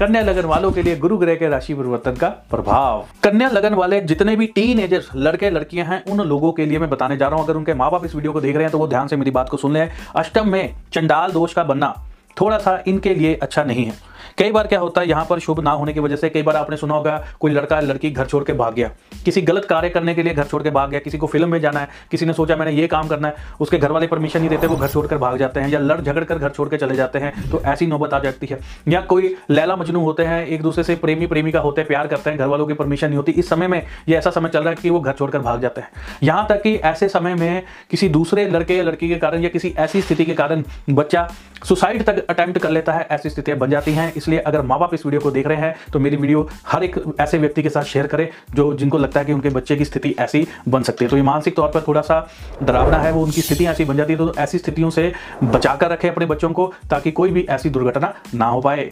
कन्या लगन वालों के लिए गुरु ग्रह के राशि परिवर्तन का प्रभाव। कन्या लगन वाले जितने भी टीन एजर्स लड़के, लड़कियाँ हैं, उन लोगों के लिए मैं बताने जा रहा हूँ, अगर उनके माँ बाप इस वीडियो को देख रहे हैं तो वो ध्यान से मेरी बात को सुन ले। अष्टम में चंडाल दोष का बनना थोड़ा सा इनके लिए अच्छा नहीं है। कई बार क्या होता है, यहाँ पर शुभ ना होने की वजह से कई बार आपने सुना होगा, कोई लड़का लड़की घर छोड़ के भाग गया। किसी गलत कार्य करने के लिए घर छोड़ के भाग गया, किसी को फ़िल्म में जाना है, किसी ने सोचा मैंने ये काम करना है, उसके घर वाले परमिशन नहीं देते, वो घर छोड़कर भाग जाते हैं या लड़ झगड़ कर घर छोड़ के चले जाते हैं तो ऐसी नौबत आ जाती है। या कोई लैला मजनू होते हैं, एक दूसरे से प्रेमी प्रेमिका होते हैं, प्यार करते हैं, घर वालों की परमिशन नहीं होती, इस समय में ये ऐसा समय चल रहा है कि वो घर छोड़कर भाग जाते हैं। यहाँ तक कि ऐसे समय में किसी दूसरे लड़के या लड़की के कारण या किसी ऐसी स्थिति के कारण बच्चा सुसाइड तक अटेम्प्ट कर लेता है, ऐसी स्थितियाँ बन जाती हैं। इसलिए अगर माँ बाप इस वीडियो को देख रहे हैं तो मेरी वीडियो हर एक ऐसे व्यक्ति के साथ शेयर करें जो जिनको लगता है कि उनके बच्चे की स्थिति ऐसी बन सकती है। तो ये मानसिक तौर पर थोड़ा सा डरावना है, वो उनकी स्थिति ऐसी बन जाती है तो ऐसी स्थितियों से बचाकर रखें अपने बच्चों को, ताकि कोई भी ऐसी दुर्घटना ना हो पाए।